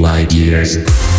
light years.